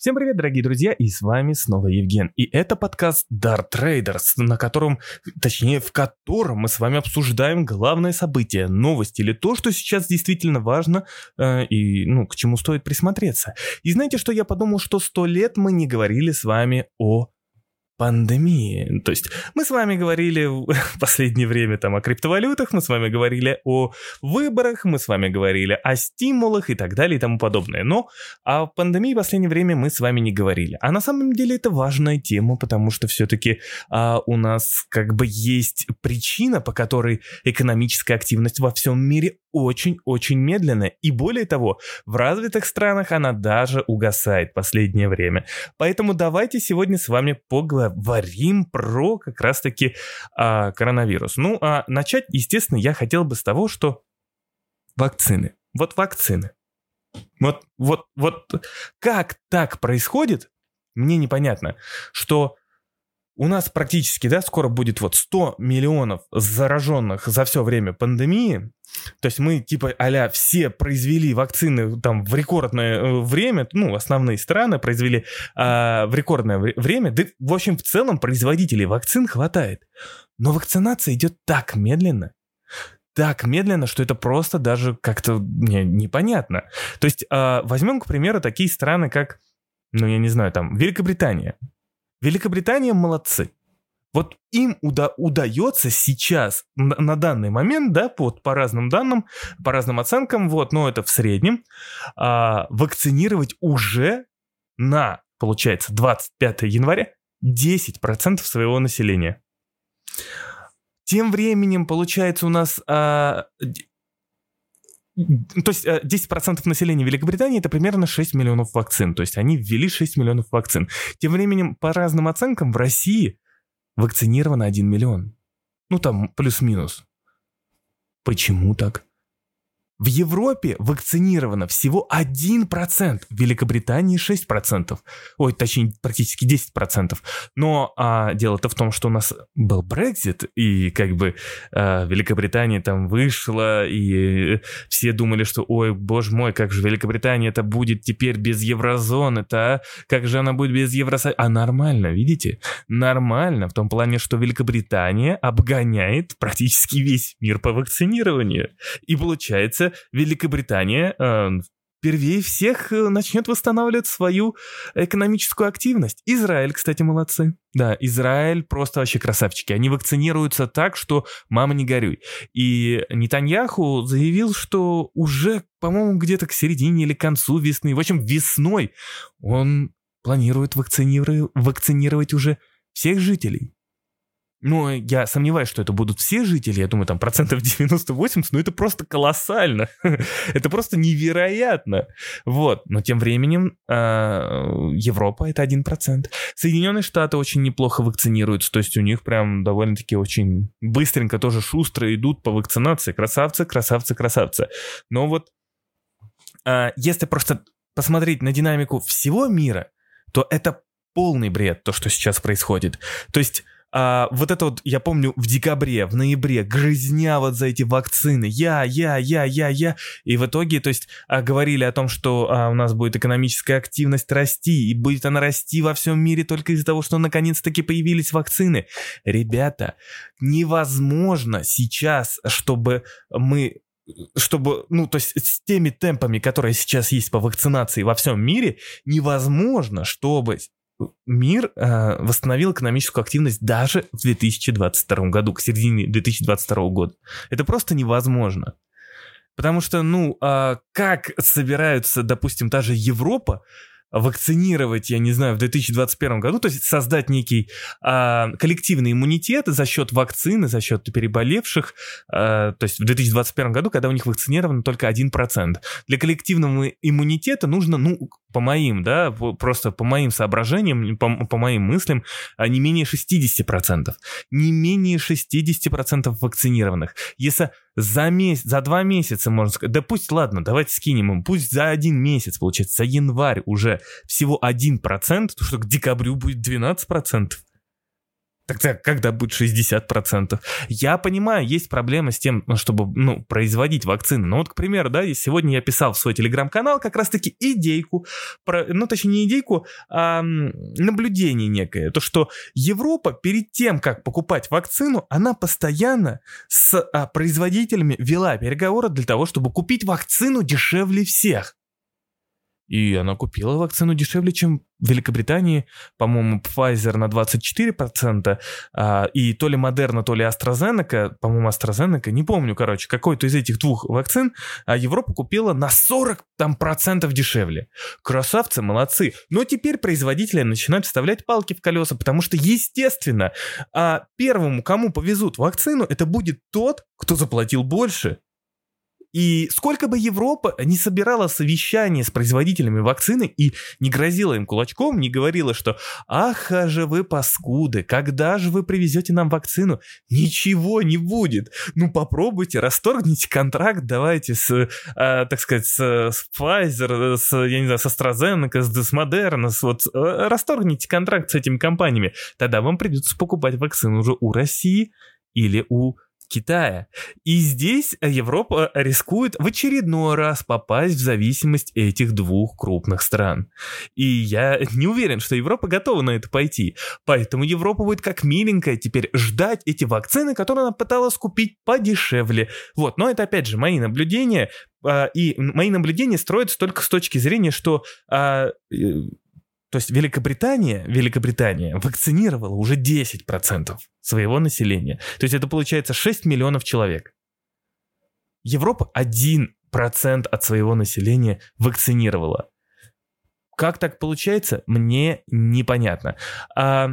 Всем привет, дорогие друзья, и с вами снова Евген. И это подкаст Dart Traders, на котором, точнее, в котором мы с вами обсуждаем главное событие, новости или то, что сейчас действительно важно э, и, ну, к чему стоит присмотреться. И знаете, что я подумал, что сто лет мы не говорили с вами о пандемии. То есть мы с вами говорили в последнее время там о криптовалютах, мы с вами говорили о выборах, мы с вами говорили о стимулах и так далее и тому подобное. Но о пандемии в последнее время мы с вами не говорили. А на самом деле это важная тема, потому что все-таки а, у нас как бы есть причина, по которой экономическая активность во всем мире очень-очень медленная. И более того, в развитых странах она даже угасает в последнее время. Поэтому давайте сегодня с вами поговорим поговорим про как раз-таки а, коронавирус. Ну, а начать, естественно, я хотел бы с того, что вакцины. Вот вакцины. Вот, вот, вот как так происходит, мне непонятно, что у нас практически, да, скоро будет вот 100 миллионов зараженных за все время пандемии. То есть мы типа а все произвели вакцины там в рекордное э, время, ну, основные страны произвели а, в рекордное время. Да, в общем, в целом производителей вакцин хватает. Но вакцинация идет так медленно, так медленно, что это просто даже как-то не, непонятно. То есть э, возьмем, к примеру, такие страны, как, ну, я не знаю, там, Великобритания. Великобритания молодцы. Вот им уда удается сейчас, на, на данный момент, да, вот по разным данным, по разным оценкам, вот, но это в среднем, а, вакцинировать уже на, получается, 25 января 10% своего населения. Тем временем, получается, у нас а, то есть 10% э, населения Великобритании это примерно 6 миллионов вакцин. То есть они ввели 6 миллионов вакцин. Тем временем, по разным оценкам, в России вакцинировано 1 миллион. Ну там плюс-минус. Почему так? В Европе вакцинировано всего 1%, в Великобритании 6%. Ой, точнее, практически 10%. Но а, дело-то в том, что у нас был Брекзит, и как бы а, Великобритания там вышла, и все думали, что, ой, боже мой, как же Великобритания это будет теперь без еврозоны-то, а? Как же она будет без Евросоюза? А нормально, видите? Нормально, в том плане, что Великобритания обгоняет практически весь мир по вакцинированию. И получается, Великобритания э, впервые всех э, начнет восстанавливать свою экономическую активность. Израиль, кстати, молодцы. Да, Израиль просто вообще красавчики. Они вакцинируются так, что мама не горюй. И Нетаньяху заявил, что уже, по-моему, где-то к середине или концу весны, в общем, весной он планирует вакцинировать, вакцинировать уже всех жителей. Ну, я сомневаюсь, что это будут все жители, я думаю, там процентов 90-80, но это просто колоссально. это просто невероятно. Вот, но тем временем э, Европа это 1%. Соединенные Штаты очень неплохо вакцинируются, то есть у них прям довольно-таки очень быстренько, тоже шустро идут по вакцинации. Красавцы, красавцы, красавцы. Но вот э, если просто посмотреть на динамику всего мира, то это полный бред, то, что сейчас происходит. То есть а, вот это вот, я помню, в декабре, в ноябре, грызня вот за эти вакцины, я, я, я, я, я, и в итоге, то есть, а, говорили о том, что а, у нас будет экономическая активность расти, и будет она расти во всем мире только из-за того, что наконец-таки появились вакцины. Ребята, невозможно сейчас, чтобы мы чтобы, ну, то есть с теми темпами, которые сейчас есть по вакцинации во всем мире, невозможно, чтобы мир э, восстановил экономическую активность даже в 2022 году, к середине 2022 года. Это просто невозможно. Потому что, ну, э, как собираются, допустим, та же Европа вакцинировать, я не знаю, в 2021 году, то есть создать некий а, коллективный иммунитет за счет вакцины, за счет переболевших, а, то есть в 2021 году, когда у них вакцинировано только 1%. Для коллективного иммунитета нужно, ну, по моим, да, просто по моим соображениям, по, по моим мыслям, а, не менее 60%. Не менее 60% вакцинированных. Если за месяц, за два месяца, можно сказать, да пусть, ладно, давайте скинем им, пусть за один месяц, получается, за январь уже всего 1%, то что к декабрю будет 12%. Тогда когда будет 60%? Я понимаю, есть проблема с тем, чтобы ну, производить вакцины. Но вот, к примеру, да, сегодня я писал в свой телеграм-канал как раз-таки идейку, про, ну, точнее, не идейку, а наблюдение некое. То, что Европа перед тем, как покупать вакцину, она постоянно с а, производителями вела переговоры для того, чтобы купить вакцину дешевле всех. И она купила вакцину дешевле, чем в Великобритании, по-моему, Pfizer на 24%, а, и то ли Moderna, то ли AstraZeneca, по-моему, AstraZeneca, не помню, короче, какой-то из этих двух вакцин, а Европа купила на 40 там, процентов дешевле. Красавцы, молодцы. Но теперь производители начинают вставлять палки в колеса, потому что, естественно, а первому, кому повезут вакцину, это будет тот, кто заплатил больше. И сколько бы Европа не собирала совещания с производителями вакцины и не грозила им кулачком, не говорила, что «Ах, а же вы паскуды, когда же вы привезете нам вакцину?» Ничего не будет. Ну попробуйте, расторгните контракт, давайте с, э, так сказать, с, с Pfizer, с, я не знаю, с AstraZeneca, с, с Moderna, с, вот, э, расторгните контракт с этими компаниями. Тогда вам придется покупать вакцину уже у России или у Китая. И здесь Европа рискует в очередной раз попасть в зависимость этих двух крупных стран. И я не уверен, что Европа готова на это пойти. Поэтому Европа будет как миленькая теперь ждать эти вакцины, которые она пыталась купить подешевле. Вот, но это опять же мои наблюдения. А, и мои наблюдения строятся только с точки зрения, что а, э, то есть Великобритания, Великобритания вакцинировала уже 10% своего населения. То есть это получается 6 миллионов человек. Европа 1% от своего населения вакцинировала. Как так получается, мне непонятно. А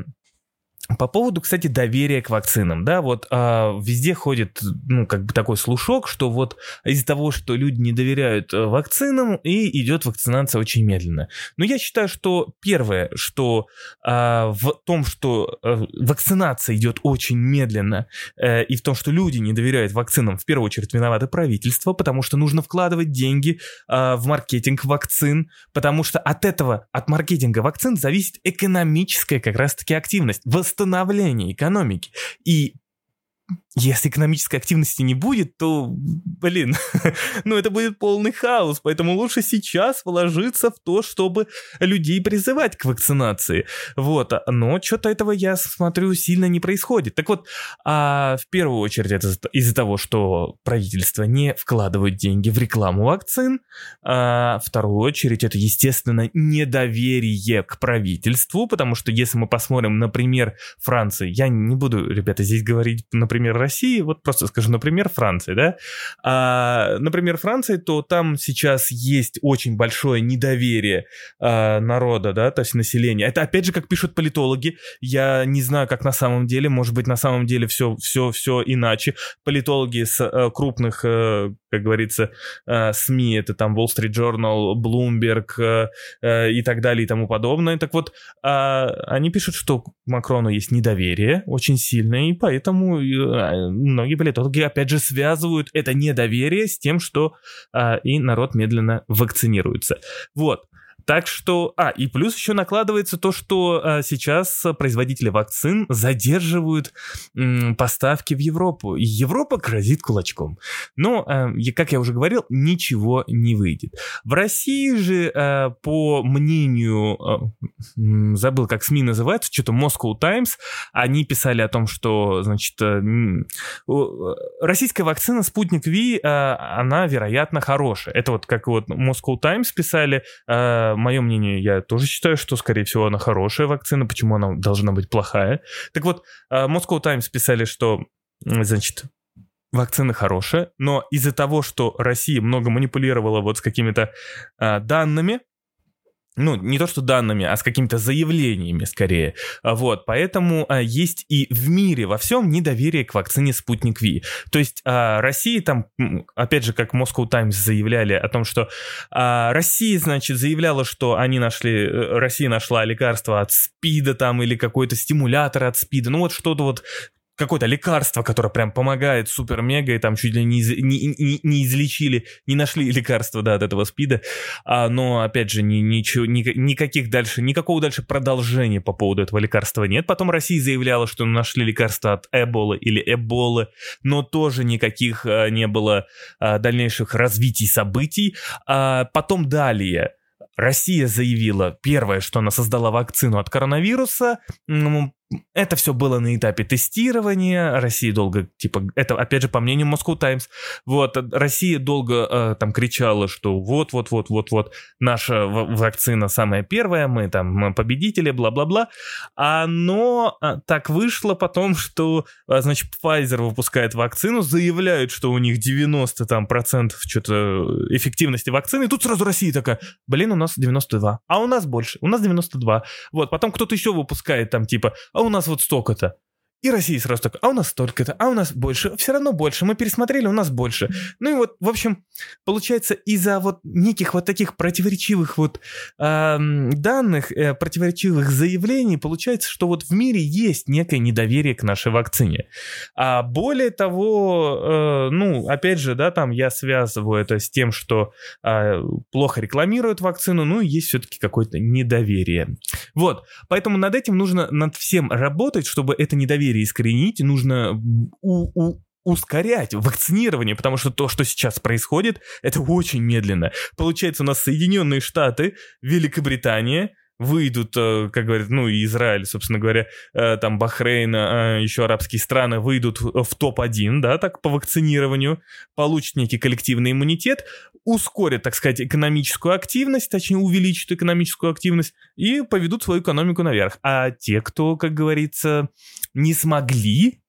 по поводу, кстати, доверия к вакцинам, да, вот а, везде ходит, ну, как бы такой слушок, что вот из-за того, что люди не доверяют э, вакцинам, и идет вакцинация очень медленно. Но я считаю, что первое, что а, в том, что а, вакцинация идет очень медленно, а, и в том, что люди не доверяют вакцинам, в первую очередь виноваты правительство, потому что нужно вкладывать деньги а, в маркетинг вакцин, потому что от этого, от маркетинга вакцин зависит экономическая как раз-таки активность восстановления экономики. И если экономической активности не будет, то, блин, ну это будет полный хаос, поэтому лучше сейчас вложиться в то, чтобы людей призывать к вакцинации. Вот, но что-то этого, я смотрю, сильно не происходит. Так вот, а в первую очередь это из-за того, что правительство не вкладывает деньги в рекламу вакцин, а вторую очередь это, естественно, недоверие к правительству, потому что если мы посмотрим, например, Франции, я не буду, ребята, здесь говорить, например, России, вот просто скажу, например, Франции, да, а, например, Франции, то там сейчас есть очень большое недоверие а, народа, да, то есть населения. Это опять же, как пишут политологи, я не знаю, как на самом деле, может быть, на самом деле все, все, все иначе. Политологи с а, крупных, а, как говорится, а, СМИ, это там Wall Street Journal, Bloomberg а, а, и так далее и тому подобное. Так вот, а, они пишут, что Макрону есть недоверие очень сильное, и поэтому многие политологи, опять же, связывают это недоверие с тем, что а, и народ медленно вакцинируется. Вот. Так что, а, и плюс еще накладывается то, что а, сейчас производители вакцин задерживают м, поставки в Европу. Европа грозит кулачком. Но, а, как я уже говорил, ничего не выйдет. В России же, а, по мнению, а, забыл, как СМИ называется, что-то Moscow Times, они писали о том, что, значит, а, российская вакцина Спутник Ви, а, она, вероятно, хорошая. Это вот как вот Moscow Times писали, а, мое мнение, я тоже считаю, что, скорее всего, она хорошая вакцина. Почему она должна быть плохая? Так вот, а, Moscow Times писали, что, значит, вакцина хорошая, но из-за того, что Россия много манипулировала вот с какими-то а, данными, ну, не то что данными, а с какими-то заявлениями скорее. А вот, поэтому а, есть и в мире во всем недоверие к вакцине Спутник Ви. То есть а, Россия там, опять же, как Moscow Times заявляли о том, что а, Россия, значит, заявляла, что они нашли, э, Россия нашла лекарство от СПИДа там или какой-то стимулятор от СПИДа, ну вот что-то вот какое-то лекарство, которое прям помогает супер-мега, и там чуть ли не, не, не, не излечили, не нашли лекарства, да, от этого СПИДа, а, но, опять же, ни, ничего, ни, никаких дальше, никакого дальше продолжения по поводу этого лекарства нет. Потом Россия заявляла, что нашли лекарство от Эболы или Эболы, но тоже никаких а, не было а, дальнейших развитий событий. А, потом далее Россия заявила, первое, что она создала вакцину от коронавируса, это все было на этапе тестирования. Россия долго, типа, это опять же по мнению Moscow Times, вот, Россия долго э, там кричала, что вот, вот, вот, вот, вот, наша вакцина самая первая, мы там победители, бла-бла-бла. А, но так вышло потом, что, а, значит, Pfizer выпускает вакцину, заявляют, что у них 90 там процентов что-то эффективности вакцины, и тут сразу Россия такая, блин, у нас 92, а у нас больше, у нас 92. Вот, потом кто-то еще выпускает там типа, а у нас вот столько-то. И Россия сразу так, а у нас столько-то, а у нас больше, все равно больше, мы пересмотрели, у нас больше. Ну и вот, в общем, получается, из-за вот неких вот таких противоречивых вот э, данных, э, противоречивых заявлений, получается, что вот в мире есть некое недоверие к нашей вакцине. А более того, э, ну, опять же, да, там я связываю это с тем, что э, плохо рекламируют вакцину, ну и есть все-таки какое-то недоверие. Вот, поэтому над этим нужно над всем работать, чтобы это недоверие искоренить, нужно у, у, ускорять вакцинирование, потому что то, что сейчас происходит, это очень медленно. Получается, у нас Соединенные Штаты, Великобритания, выйдут, э, как говорят, ну и Израиль, собственно говоря, э, там Бахрейн, э, еще арабские страны выйдут в топ-1, да, так, по вакцинированию, получат некий коллективный иммунитет, ускорят, так сказать, экономическую активность, точнее увеличат экономическую активность и поведут свою экономику наверх. А те, кто, как говорится, не смогли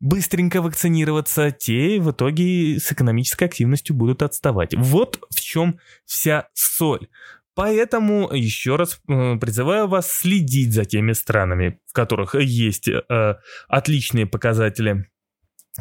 быстренько вакцинироваться, те в итоге с экономической активностью будут отставать. Вот в чем вся соль. Поэтому еще раз э, призываю вас следить за теми странами, в которых есть э, отличные показатели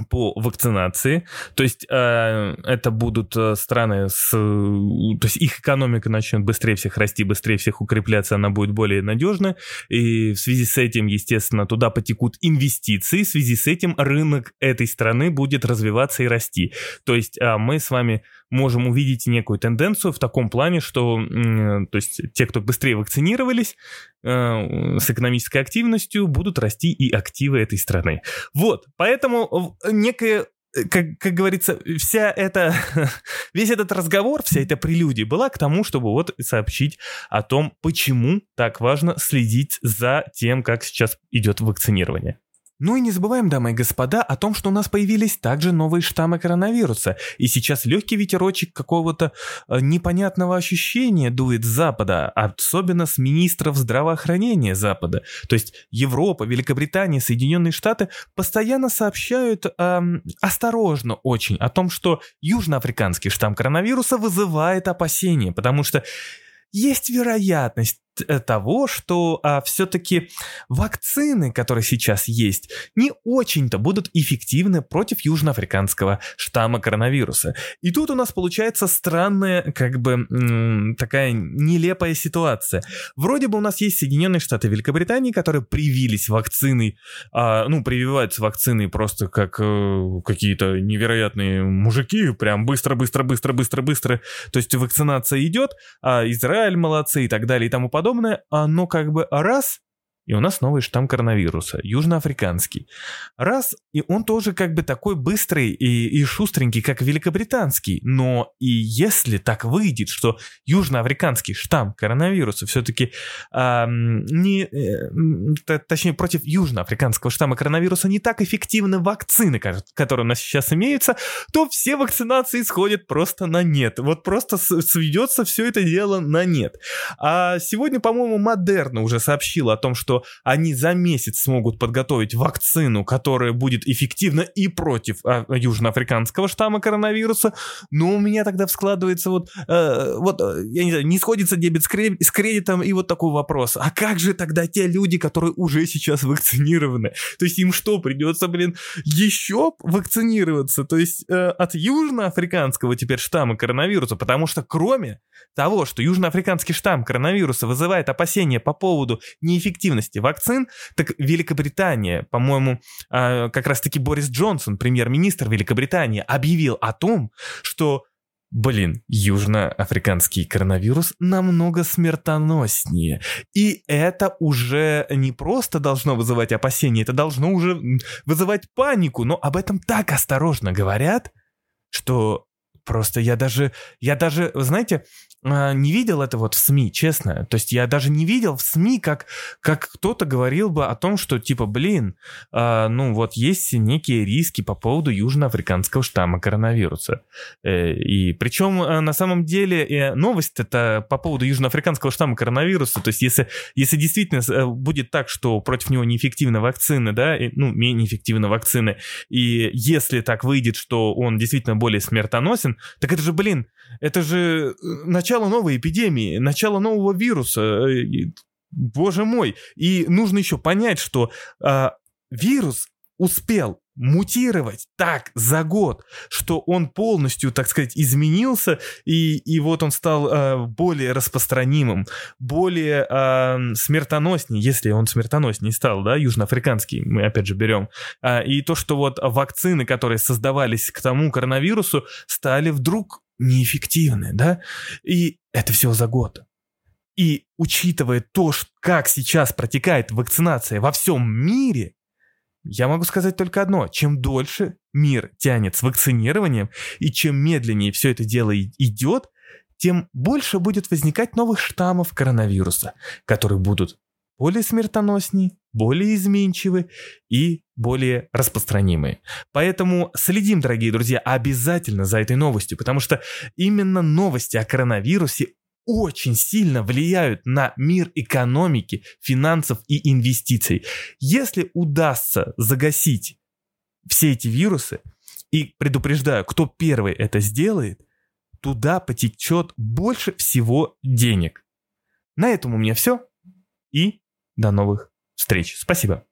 по вакцинации. То есть э, это будут э, страны с... То есть их экономика начнет быстрее всех расти, быстрее всех укрепляться, она будет более надежна. И в связи с этим, естественно, туда потекут инвестиции. В связи с этим рынок этой страны будет развиваться и расти. То есть э, мы с вами можем увидеть некую тенденцию в таком плане, что э, то есть те, кто быстрее вакцинировались, с экономической активностью будут расти и активы этой страны. Вот, поэтому некая э, как, как говорится, вся эта, весь этот разговор, вся эта прелюдия была к тому, чтобы вот сообщить о том, почему так важно следить за тем, как сейчас идет вакцинирование. Ну и не забываем, дамы и господа, о том, что у нас появились также новые штаммы коронавируса, и сейчас легкий ветерочек какого-то э, непонятного ощущения дует с Запада, особенно с министров здравоохранения Запада. То есть Европа, Великобритания, Соединенные Штаты постоянно сообщают э, осторожно очень о том, что южноафриканский штамм коронавируса вызывает опасения, потому что есть вероятность того, что а, все-таки вакцины, которые сейчас есть, не очень-то будут эффективны против южноафриканского штамма коронавируса. И тут у нас получается странная, как бы, такая нелепая ситуация. Вроде бы у нас есть Соединенные Штаты Великобритании, которые привились вакциной, а, ну, прививаются вакциной просто как э, какие-то невероятные мужики, прям быстро, быстро, быстро, быстро, быстро. То есть вакцинация идет, а Израиль молодцы и так далее и тому подобное подобное, оно как бы раз и у нас новый штамм коронавируса, южноафриканский. Раз, и он тоже как бы такой быстрый и, и шустренький, как великобританский. Но и если так выйдет, что южноафриканский штамм коронавируса все-таки э, не, э, точнее против южноафриканского штамма коронавируса не так эффективны вакцины, которые у нас сейчас имеются, то все вакцинации сходят просто на нет. Вот просто сведется все это дело на нет. А сегодня, по-моему, Модерна уже сообщила о том, что они за месяц смогут подготовить вакцину, которая будет эффективна и против а, южноафриканского штамма коронавируса, но у меня тогда складывается вот, э, вот э, я не знаю, не сходится дебет с, с кредитом и вот такой вопрос. А как же тогда те люди, которые уже сейчас вакцинированы? То есть им что, придется, блин, еще вакцинироваться? То есть э, от южноафриканского теперь штамма коронавируса, потому что кроме того, что южноафриканский штамм коронавируса вызывает опасения по поводу неэффективности эффективности вакцин, так Великобритания, по-моему, а, как раз-таки Борис Джонсон, премьер-министр Великобритании, объявил о том, что Блин, южноафриканский коронавирус намного смертоноснее. И это уже не просто должно вызывать опасения, это должно уже вызывать панику. Но об этом так осторожно говорят, что просто я даже, я даже, знаете, а, не видел это вот в СМИ, честно. То есть я даже не видел в СМИ, как, как кто-то говорил бы о том, что типа, блин, э, ну вот есть некие риски по поводу южноафриканского штамма коронавируса. Э, и причем э, на самом деле э, новость это по поводу южноафриканского штамма коронавируса. То есть если, если действительно э, будет так, что против него неэффективны вакцины, да, и, ну, менее эффективны вакцины, и если так выйдет, что он действительно более смертоносен, так это же, блин, это же начало начало новой эпидемии, начало нового вируса. Э, боже мой. И нужно еще понять, что э, вирус успел мутировать так за год, что он полностью, так сказать, изменился, и, и вот он стал э, более распространимым, более э, смертоноснее, если он смертоноснее стал, да, южноафриканский, мы опять же берем. Э, и то, что вот вакцины, которые создавались к тому коронавирусу, стали вдруг неэффективны, да? И это все за год. И учитывая то, как сейчас протекает вакцинация во всем мире, я могу сказать только одно. Чем дольше мир тянет с вакцинированием, и чем медленнее все это дело идет, тем больше будет возникать новых штаммов коронавируса, которые будут более смертоноснее, более изменчивы и более распространимые. Поэтому следим, дорогие друзья, обязательно за этой новостью, потому что именно новости о коронавирусе очень сильно влияют на мир экономики, финансов и инвестиций. Если удастся загасить все эти вирусы, и предупреждаю, кто первый это сделает, туда потечет больше всего денег. На этом у меня все. И до новых встреч. Спасибо.